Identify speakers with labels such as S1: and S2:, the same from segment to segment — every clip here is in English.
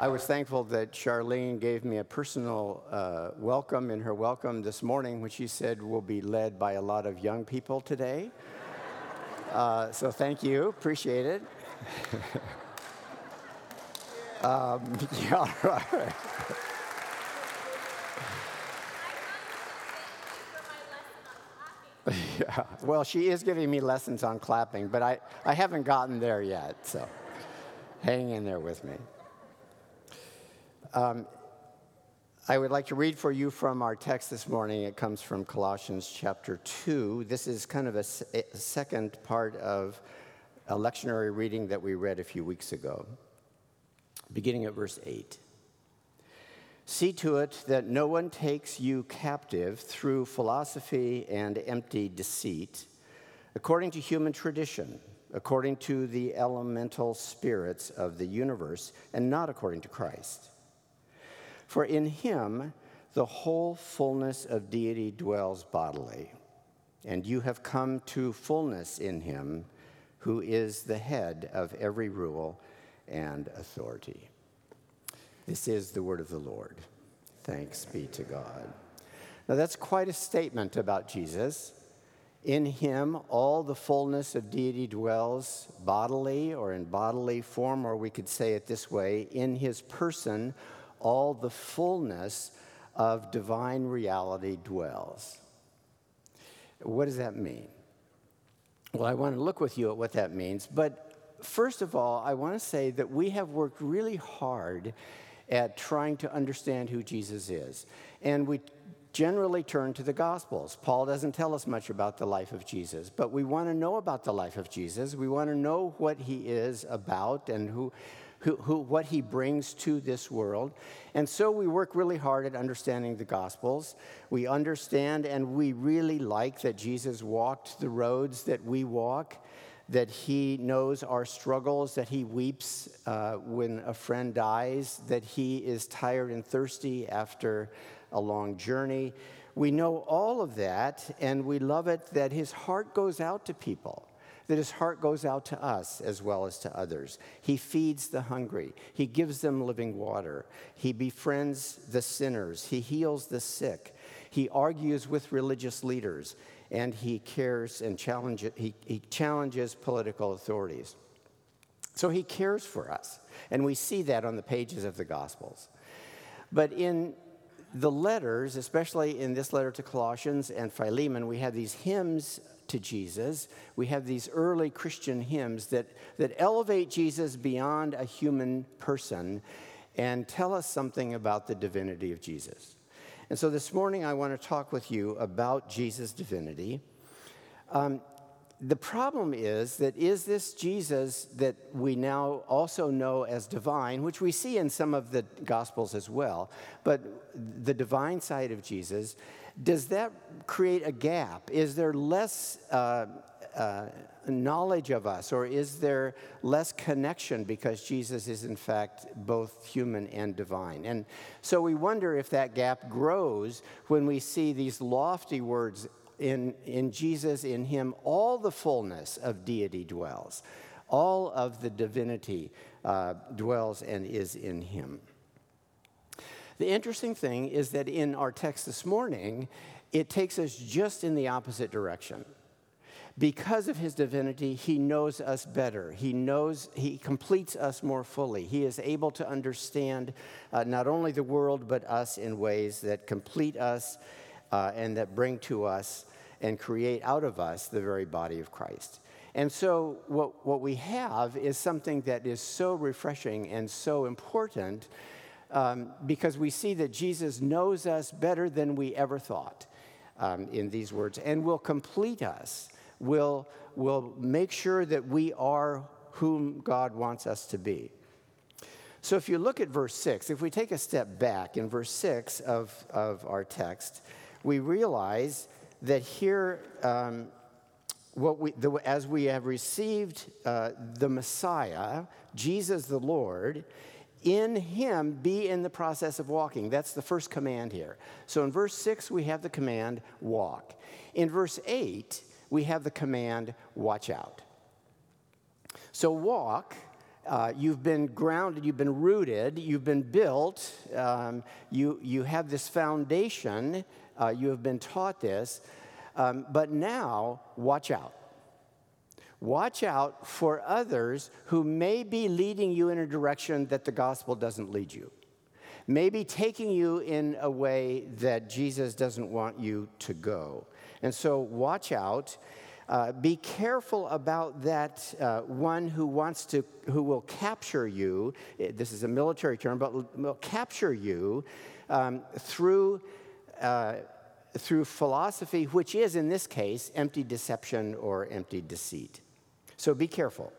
S1: I was thankful that Charlene gave me a personal uh, welcome in her welcome this morning which she said we'll be led by a lot of young people today. Uh, so thank you, appreciate it. um, yeah, right. yeah. Well, she is giving me lessons on clapping, but I, I haven't gotten there yet, so hang in there with me. Um, I would like to read for you from our text this morning. It comes from Colossians chapter 2. This is kind of a, a second part of a lectionary reading that we read a few weeks ago, beginning at verse 8. See to it that no one takes you captive through philosophy and empty deceit, according to human tradition, according to the elemental spirits of the universe, and not according to Christ. For in him the whole fullness of deity dwells bodily, and you have come to fullness in him, who is the head of every rule and authority. This is the word of the Lord. Thanks be to God. Now, that's quite a statement about Jesus. In him, all the fullness of deity dwells bodily or in bodily form, or we could say it this way in his person, all the fullness of divine reality dwells. What does that mean? Well, I want to look with you at what that means, but first of all, I want to say that we have worked really hard at trying to understand who Jesus is. And we generally turn to the Gospels. Paul doesn't tell us much about the life of Jesus, but we want to know about the life of Jesus. We want to know what he is about and who, who, who, what he brings to this world. And so we work really hard at understanding the Gospels. We understand and we really like that Jesus walked the roads that we walk that He knows our struggles, that He weeps uh, when a friend dies, that He is tired and thirsty after a long journey. We know all of that, and we love it that His heart goes out to people that his heart goes out to us as well as to others. He feeds the hungry, he gives them living water, he befriends the sinners, he heals the sick, he argues with religious leaders, and he cares and challenges, he, he challenges political authorities. So he cares for us, and we see that on the pages of the Gospels. But in the letters, especially in this letter to Colossians and Philemon, we have these hymns to Jesus. We have these early Christian hymns that, that elevate Jesus beyond a human person and tell us something about the divinity of Jesus. And so this morning, I want to talk with you about Jesus' divinity. Um, the problem is that is this Jesus that we now also know as divine, which we see in some of the Gospels as well, but the divine side of Jesus, does that create a gap? Is there less uh, uh, knowledge of us, or is there less connection because Jesus is, in fact, both human and divine? And so we wonder if that gap grows when we see these lofty words in, in Jesus, in Him, all the fullness of deity dwells, all of the divinity uh, dwells and is in Him. The interesting thing is that in our text this morning, it takes us just in the opposite direction because of his divinity, he knows us better. He knows, he completes us more fully. He is able to understand uh, not only the world, but us in ways that complete us uh, and that bring to us and create out of us the very body of Christ. And so, what, what we have is something that is so refreshing and so important um, because we see that Jesus knows us better than we ever thought um, in these words and will complete us will, will make sure that we are whom God wants us to be. So if you look at verse 6, if we take a step back in verse 6 of, of our text, we realize that here, um, what we, the, as we have received uh, the Messiah, Jesus the Lord, in him be in the process of walking. That's the first command here. So in verse 6, we have the command walk. In verse 8, we have the command watch out. So, walk uh, you've been grounded, you've been rooted, you've been built, um, you, you have this foundation, uh, you have been taught this, um, but now watch out. Watch out for others who may be leading you in a direction that the gospel doesn't lead you. Maybe taking you in a way that Jesus doesn't want you to go. And so watch out. Uh, be careful about that uh, one who wants to, who will capture you. This is a military term, but will capture you um, through. Uh, through philosophy, which is in this case empty deception or empty deceit. So be careful.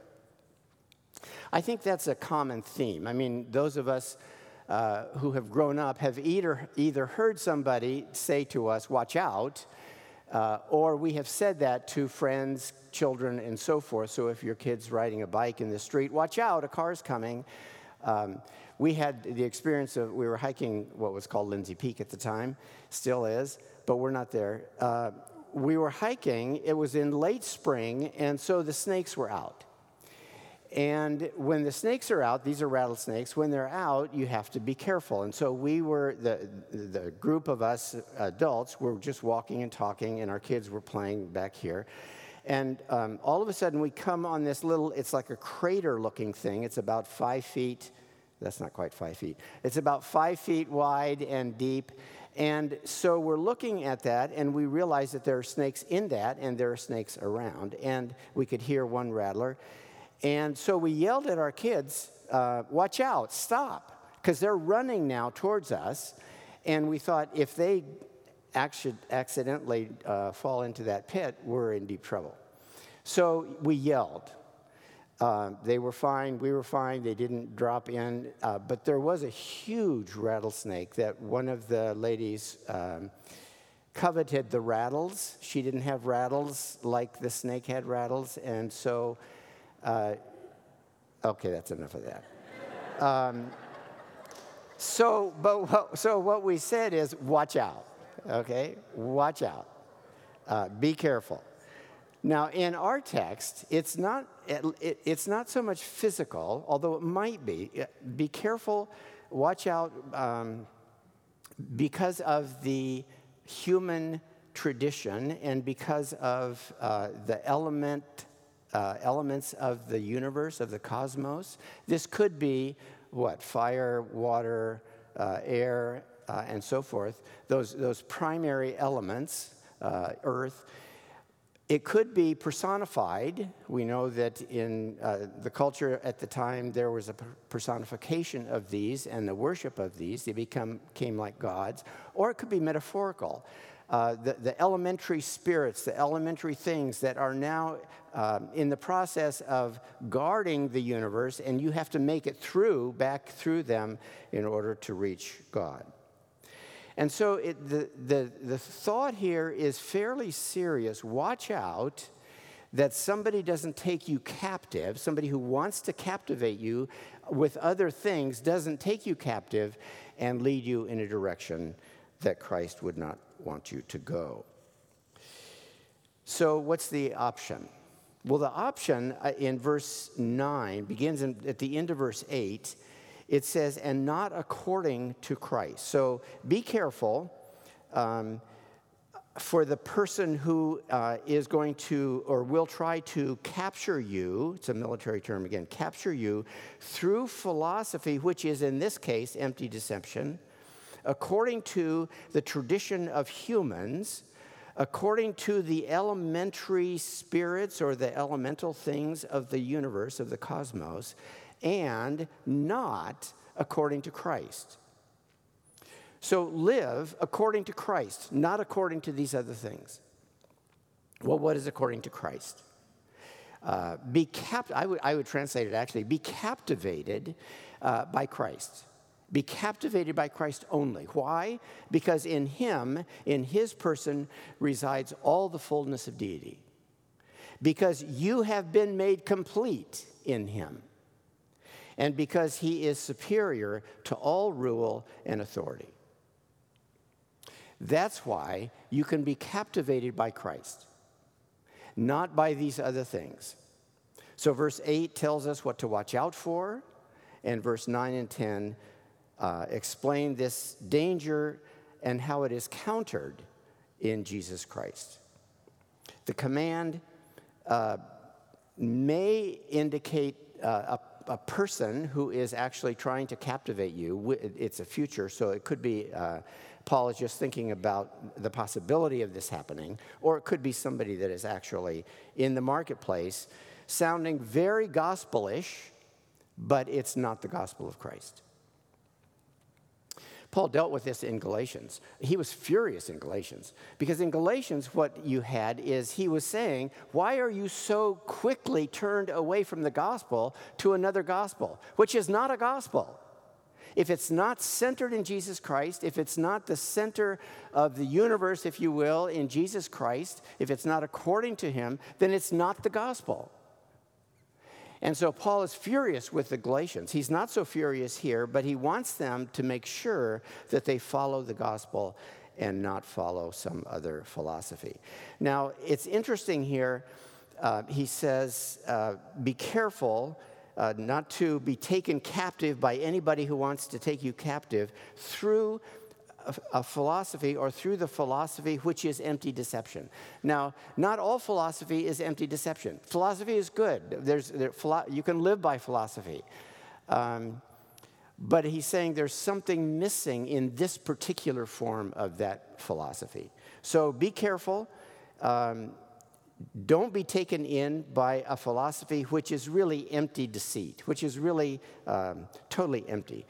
S1: I think that's a common theme. I mean, those of us uh, who have grown up have either, either heard somebody say to us, watch out, uh, or we have said that to friends, children, and so forth. So if your kid's riding a bike in the street, watch out, a car's coming. Um, we had the experience of, we were hiking what was called Lindsay Peak at the time, still is, but we're not there. Uh, we were hiking, it was in late spring, and so the snakes were out. And when the snakes are out, these are rattlesnakes, when they're out, you have to be careful. And so we were, the, the group of us adults were just walking and talking, and our kids were playing back here. And um, all of a sudden, we come on this little, it's like a crater looking thing. It's about five feet, that's not quite five feet. It's about five feet wide and deep. And so we're looking at that, and we realize that there are snakes in that, and there are snakes around. And we could hear one rattler. And so we yelled at our kids, uh, Watch out, stop, because they're running now towards us. And we thought if they accidentally uh, fall into that pit, we're in deep trouble. So we yelled. Uh, they were fine, we were fine, they didn't drop in. Uh, but there was a huge rattlesnake that one of the ladies um, coveted the rattles. She didn't have rattles like the snake had rattles. And so, uh, okay, that's enough of that. Um, so, but what, so what we said is watch out, okay? Watch out. Uh, be careful. Now, in our text, it's not, it, it's not so much physical, although it might be. Be careful, watch out, um, because of the human tradition and because of uh, the element, uh, elements of the universe, of the cosmos. This could be what? Fire, water, uh, air, uh, and so forth. Those, those primary elements, uh, earth. It could be personified. We know that in uh, the culture at the time, there was a personification of these and the worship of these. They become, became like gods. Or it could be metaphorical. Uh, the, the, elementary spirits, the elementary things that are now um, in the process of guarding the universe, and you have to make it through, back through them, in order to reach God. And so it, the, the, the thought here is fairly serious. Watch out that somebody doesn't take you captive, somebody who wants to captivate you with other things doesn't take you captive and lead you in a direction that Christ would not want you to go. So, what's the option? Well, the option uh, in verse 9 begins in, at the end of verse 8 it says, and not according to Christ. So be careful um, for the person who uh, is going to or will try to capture you, it's a military term again, capture you through philosophy, which is in this case empty deception, according to the tradition of humans according to the elementary spirits or the elemental things of the universe, of the cosmos, and not according to Christ. So live according to Christ, not according to these other things. Well, what is according to Christ? Uh, be cap- I, would, I would translate it actually be captivated uh, by Christ. Be captivated by Christ only. Why? Because in Him, in His person, resides all the fullness of deity. Because you have been made complete in Him and because he is superior to all rule and authority. That's why you can be captivated by Christ, not by these other things. So, verse 8 tells us what to watch out for, and verse 9 and 10 uh, explain this danger and how it is countered in Jesus Christ. The command uh, may indicate uh, a, a, person who is actually trying to captivate you. It's a future, so it could be uh, Paul is just thinking about the possibility of this happening, or it could be somebody that is actually in the marketplace sounding very gospelish, but it's not the gospel of Christ. Paul dealt with this in Galatians. He was furious in Galatians because in Galatians, what you had is he was saying, Why are you so quickly turned away from the gospel to another gospel, which is not a gospel? If it's not centered in Jesus Christ, if it's not the center of the universe, if you will, in Jesus Christ, if it's not according to him, then it's not the gospel. And so Paul is furious with the Galatians. He's not so furious here, but he wants them to make sure that they follow the gospel and not follow some other philosophy. Now, it's interesting here. Uh, he says, uh, Be careful uh, not to be taken captive by anybody who wants to take you captive through a, philosophy or through the philosophy which is empty deception. Now, not all philosophy is empty deception. Philosophy is good. There's, there, philo- you can live by philosophy. Um, but he's saying there's something missing in this particular form of that philosophy. So be careful. Um, don't be taken in by a philosophy which is really empty deceit, which is really um, totally empty.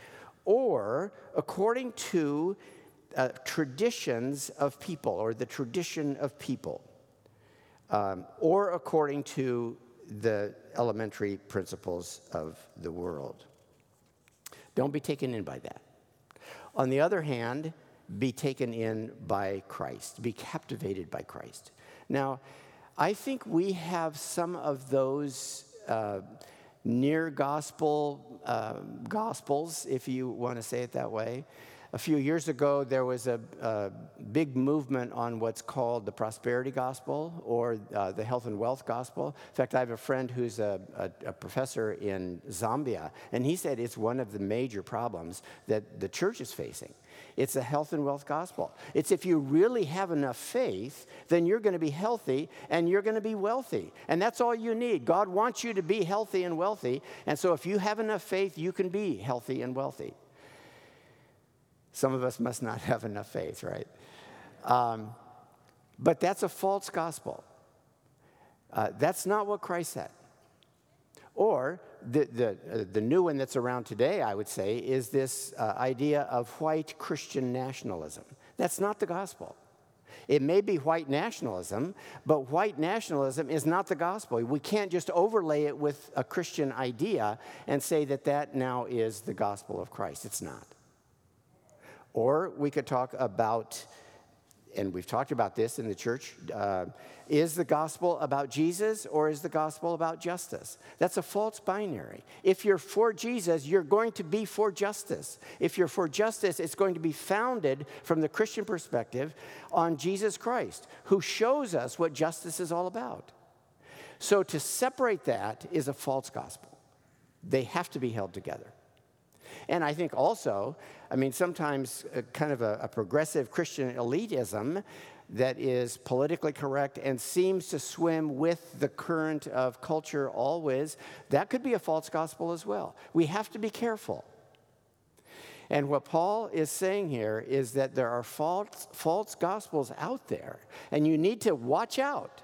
S1: Or according to uh, traditions of people or the tradition of people, um, or according to the elementary principles of the world. Don't be taken in by that. On the other hand, be taken in by Christ, be captivated by Christ. Now, I think we have some of those uh, near gospel uh, gospels, if you want to say it that way. A few years ago, there was a, a big movement on what's called the prosperity gospel or uh, the health and wealth gospel. In fact, I have a friend who's a, a, a professor in Zambia, and he said it's one of the major problems that the church is facing. It's a health and wealth gospel. It's if you really have enough faith, then you're going to be healthy and you're going to be wealthy. And that's all you need. God wants you to be healthy and wealthy. And so if you have enough faith, you can be healthy and wealthy. Some of us must not have enough faith, right? Um, but that's a false gospel. Uh, that's not what Christ said. Or the, the, uh, the new one that's around today, I would say, is this uh, idea of white Christian nationalism. That's not the gospel. It may be white nationalism, but white nationalism is not the gospel. We can't just overlay it with a Christian idea and say that that now is the gospel of Christ. It's not. Or we could talk about, and we've talked about this in the church, uh, is the gospel about Jesus or is the gospel about justice? That's a false binary. If you're for Jesus, you're going to be for justice. If you're for justice, it's going to be founded from the Christian perspective on Jesus Christ, who shows us what justice is all about. So to separate that is a false gospel. They have to be held together. And I think also, I mean, sometimes uh, kind of a, a progressive Christian elitism that is politically correct and seems to swim with the current of culture always, that could be a false gospel as well. We have to be careful. And what Paul is saying here is that there are false, false gospels out there, and you need to watch out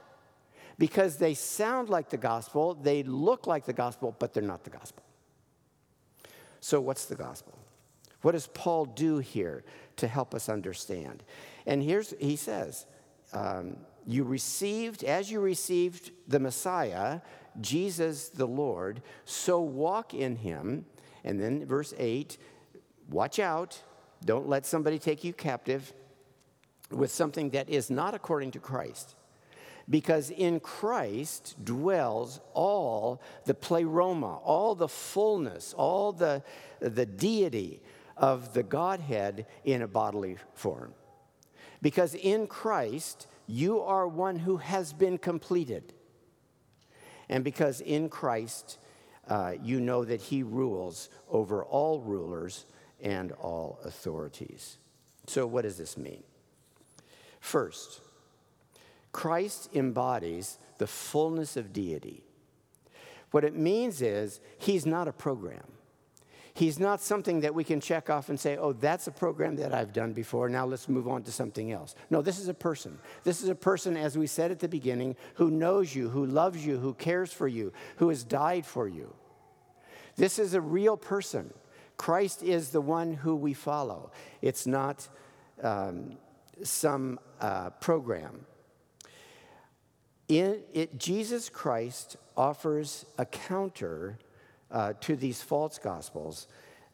S1: because they sound like the gospel, they look like the gospel, but they're not the gospel. So, what's the gospel? What does Paul do here to help us understand? And here's, he says, um, You received, as you received the Messiah, Jesus the Lord, so walk in him. And then verse 8, watch out, don't let somebody take you captive with something that is not according to Christ because in Christ dwells all the pleroma, all the fullness, all the, the deity of the Godhead in a bodily form. Because in Christ, you are one who has been completed. and because in Christ uh, you know that he rules over all rulers and all authorities. So, what does this mean? First, Christ embodies the fullness of deity. What it means is he's not a program. He's not something that we can check off and say, oh, that's a program that I've done before. Now let's move on to something else. No, this is a person. This is a person, as we said at the beginning, who knows you, who loves you, who cares for you, who has died for you. This is a real person. Christ is the one who we follow. It's not um, some uh, program. In it, Jesus Christ offers a counter uh, to these false gospels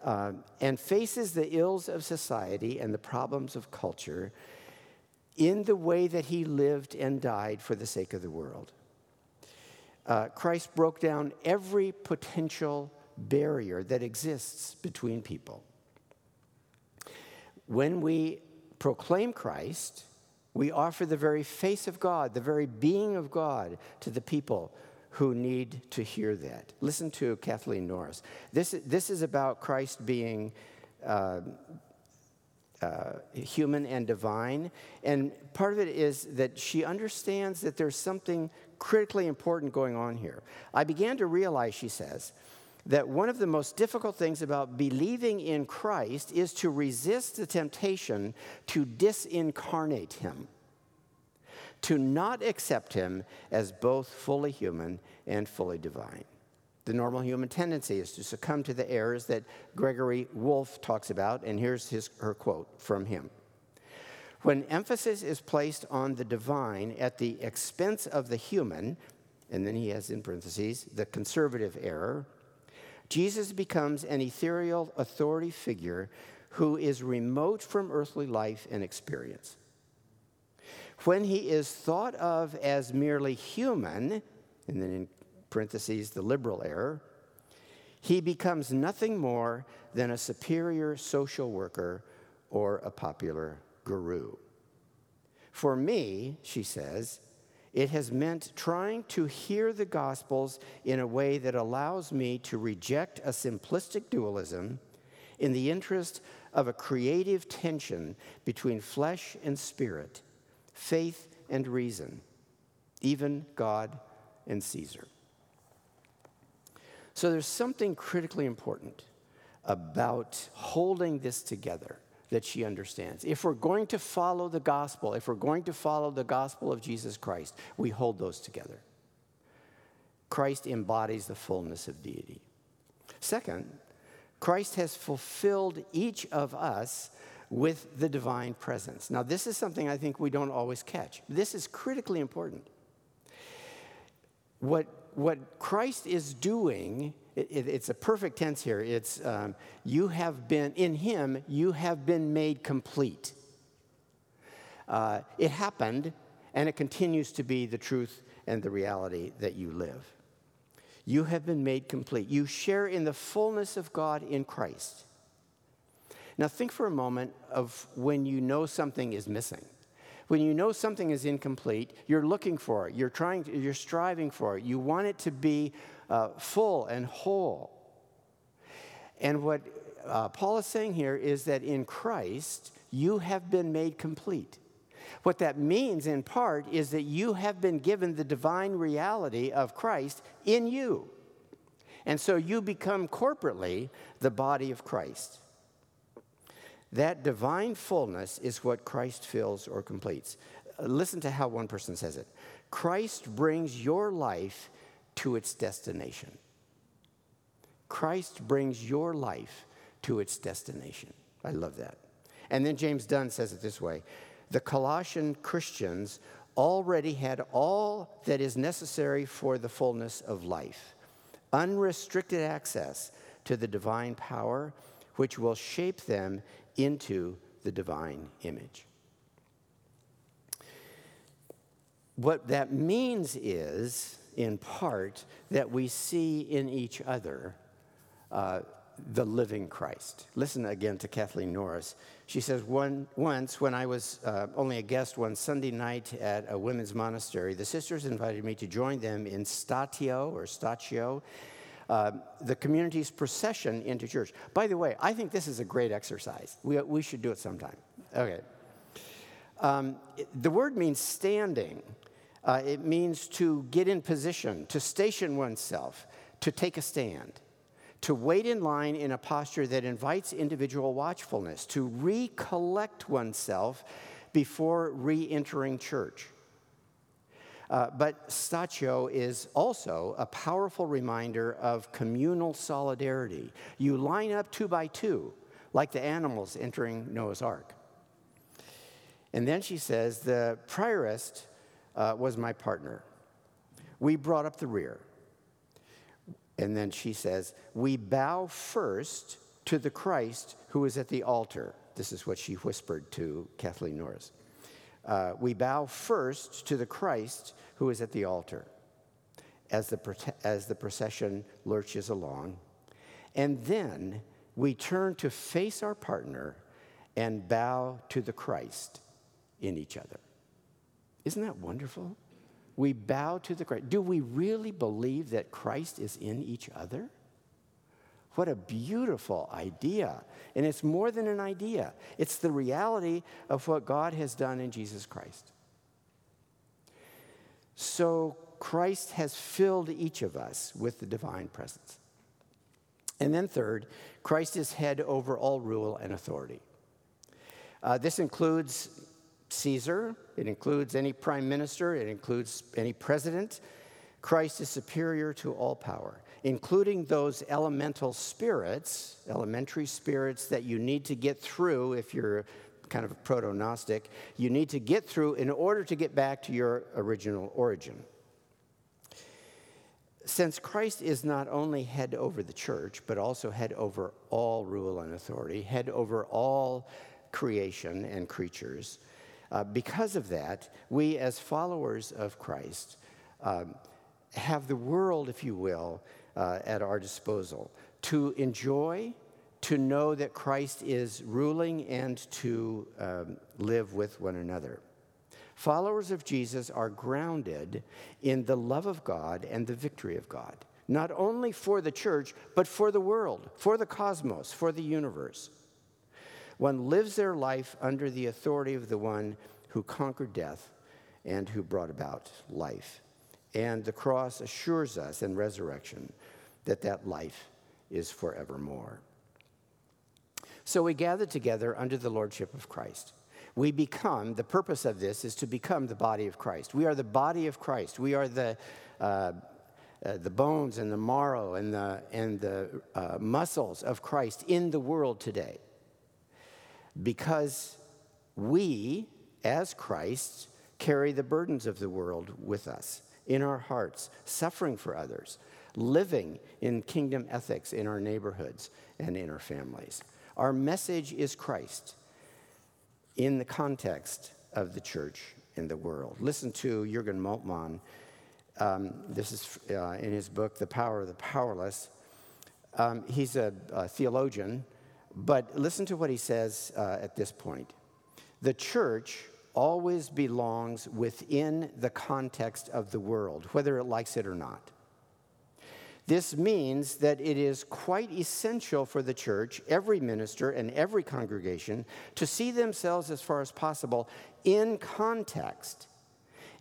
S1: uh, and faces the ills of society and the problems of culture in the way that he lived and died for the sake of the world. Uh, Christ broke down every potential barrier that exists between people. When we proclaim Christ, we offer the very face of God, the very being of God to the people who need to hear that. Listen to Kathleen Norris. This, this is about Christ being uh, uh, human and divine. And part of it is that she understands that there's something critically important going on here. I began to realize, she says, that one of the most difficult things about believing in Christ is to resist the temptation to disincarnate him to not accept him as both fully human and fully divine. The normal human tendency is to succumb to the errors that Gregory Wolfe talks about, and here's his, her quote from him. When emphasis is placed on the divine at the expense of the human, and then he has in parentheses the conservative error, Jesus becomes an ethereal authority figure who is remote from earthly life and experience. When he is thought of as merely human, and then in parentheses, the liberal error, he becomes nothing more than a superior social worker or a popular guru. For me, she says, it has meant trying to hear the Gospels in a way that allows me to reject a simplistic dualism in the interest of a creative tension between flesh and spirit faith and reason, even God and Caesar. So there's something critically important about holding this together that she understands. If we're going to follow the gospel, if we're going to follow the gospel of Jesus Christ, we hold those together. Christ embodies the fullness of deity. Second, Christ has fulfilled each of us with the divine presence. Now, this is something I think we don't always catch. This is critically important. What, what Christ is doing, it, it, it's a perfect tense here. It's um, you have been, in Him, you have been made complete. Uh, it happened, and it continues to be the truth and the reality that you live. You have been made complete. You share in the fullness of God in Christ. Now, think for a moment of when you know something is missing. When you know something is incomplete, you're looking for it, you're trying, to, you're striving for it, you want it to be uh, full and whole. And what uh, Paul is saying here is that in Christ, you have been made complete. What that means, in part, is that you have been given the divine reality of Christ in you. And so you become corporately the body of Christ. That divine fullness is what Christ fills or completes. Listen to how one person says it Christ brings your life to its destination. Christ brings your life to its destination. I love that. And then James Dunn says it this way The Colossian Christians already had all that is necessary for the fullness of life unrestricted access to the divine power, which will shape them into the divine image. What that means is, in part, that we see in each other uh, the living Christ. Listen again to Kathleen Norris. She says, One, Once, when I was uh, only a guest one Sunday night at a women's monastery, the sisters invited me to join them in statio or Statio. uh, the community's procession into church. By the way, I think this is a great exercise. We, we should do it sometime. Okay. Um, the word means standing. Uh, it means to get in position, to station oneself, to take a stand to wait in line in a posture that invites individual watchfulness, to recollect oneself before re entering church. Uh, but statio is also a powerful reminder of communal solidarity. You line up two by two, like the animals entering Noah's Ark. And then she says, The prioress uh, was my partner. We brought up the rear. And then she says, We bow first to the Christ who is at the altar. This is what she whispered to Kathleen Norris. Uh, we bow first to the Christ who is at the altar as the, as the procession lurches along. And then we turn to face our partner and bow to the Christ in each other. Isn't that wonderful? We bow to the Christ. Do we really believe that Christ is in each other? What a beautiful idea. And it's more than an idea, it's the reality of what God has done in Jesus Christ. So Christ has filled each of us with the divine presence. And then, third, Christ is head over all rule and authority. Uh, this includes Caesar, it includes any prime minister, it includes any president. Christ is superior to all power, including those elemental spirits, elementary spirits that you need to get through if you're kind of a proto Gnostic, you need to get through in order to get back to your original origin. Since Christ is not only head over the church, but also head over all rule and authority, head over all creation and creatures, uh, because of that, we as followers of Christ um, have the world, if you will, uh, at our disposal to enjoy, to know that Christ is ruling, and to um, live with one another. Followers of Jesus are grounded in the love of God and the victory of God, not only for the church, but for the world, for the cosmos, for the universe. One lives their life under the authority of the one who conquered death and who brought about life. And the cross assures us in resurrection that that life is forevermore. So we gather together under the lordship of Christ. We become, the purpose of this is to become the body of Christ. We are the body of Christ. We are the, uh, uh, the bones and the marrow and the, and the uh, muscles of Christ in the world today because we, as Christ, carry the burdens of the world with us in our hearts, suffering for others, living in kingdom ethics in our neighborhoods and in our families. Our message is Christ in the context of the church in the world. Listen to Jurgen Moltmann. Um, this is uh, in his book, The Power of the Powerless. Um, he's a, a theologian but listen to what he says uh, at this point. The church always belongs within the context of the world, whether it likes it or not. This means that it is quite essential for the church, every minister, and every congregation to see themselves as far as possible in context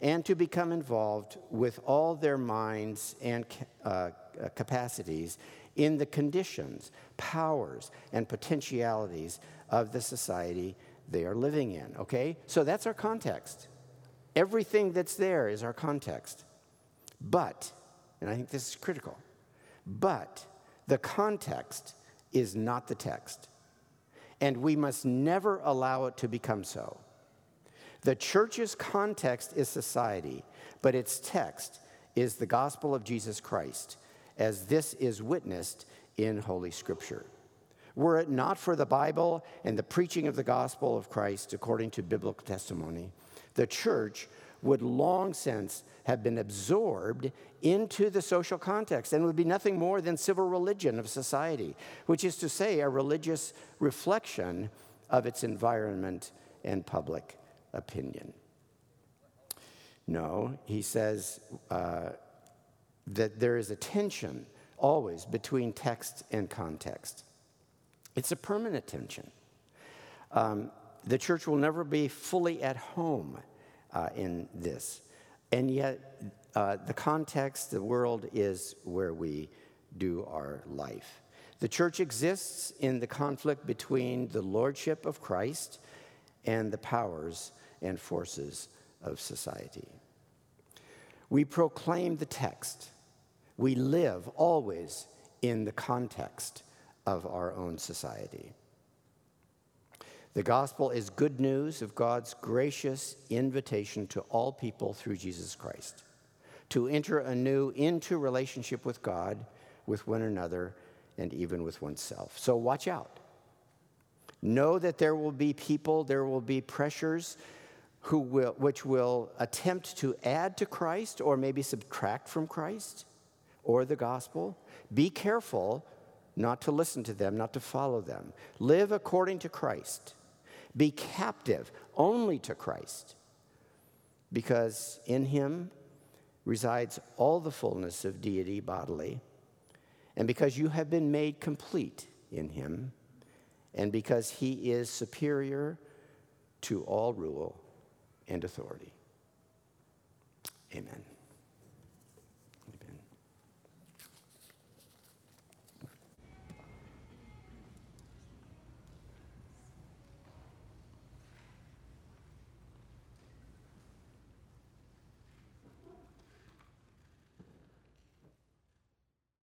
S1: and to become involved with all their minds and uh, capacities in the conditions, powers, and potentialities of the society they are living in. Okay? So that's our context. Everything that's there is our context. But, and I think this is critical, but the context is not the text. And we must never allow it to become so. The church's context is society, but its text is the gospel of Jesus Christ as this is witnessed in Holy Scripture. Were it not for the Bible and the preaching of the gospel of Christ according to biblical testimony, the church would long since have been absorbed into the social context and would be nothing more than civil religion of society, which is to say, a religious reflection of its environment and public opinion. No, he says uh, that there is a tension always between text and context. It's a permanent tension. Um, the church will never be fully at home uh, in this. And yet, uh, the context, the world is where we do our life. The church exists in the conflict between the lordship of Christ and the powers and forces of society. We proclaim the text. We live always in the context of our own society. The gospel is good news of God's gracious invitation to all people through Jesus Christ to enter anew into relationship with God, with one another, and even with oneself. So watch out. Know that there will be people, there will be pressures who will, which will attempt to add to Christ or maybe subtract from Christ or the gospel. Be careful not to listen to them, not to follow them. Live according to Christ. Be captive only to Christ, because in him resides all the fullness of deity bodily, and because you have been made complete in him, and because he is superior to all rule and authority. Amen.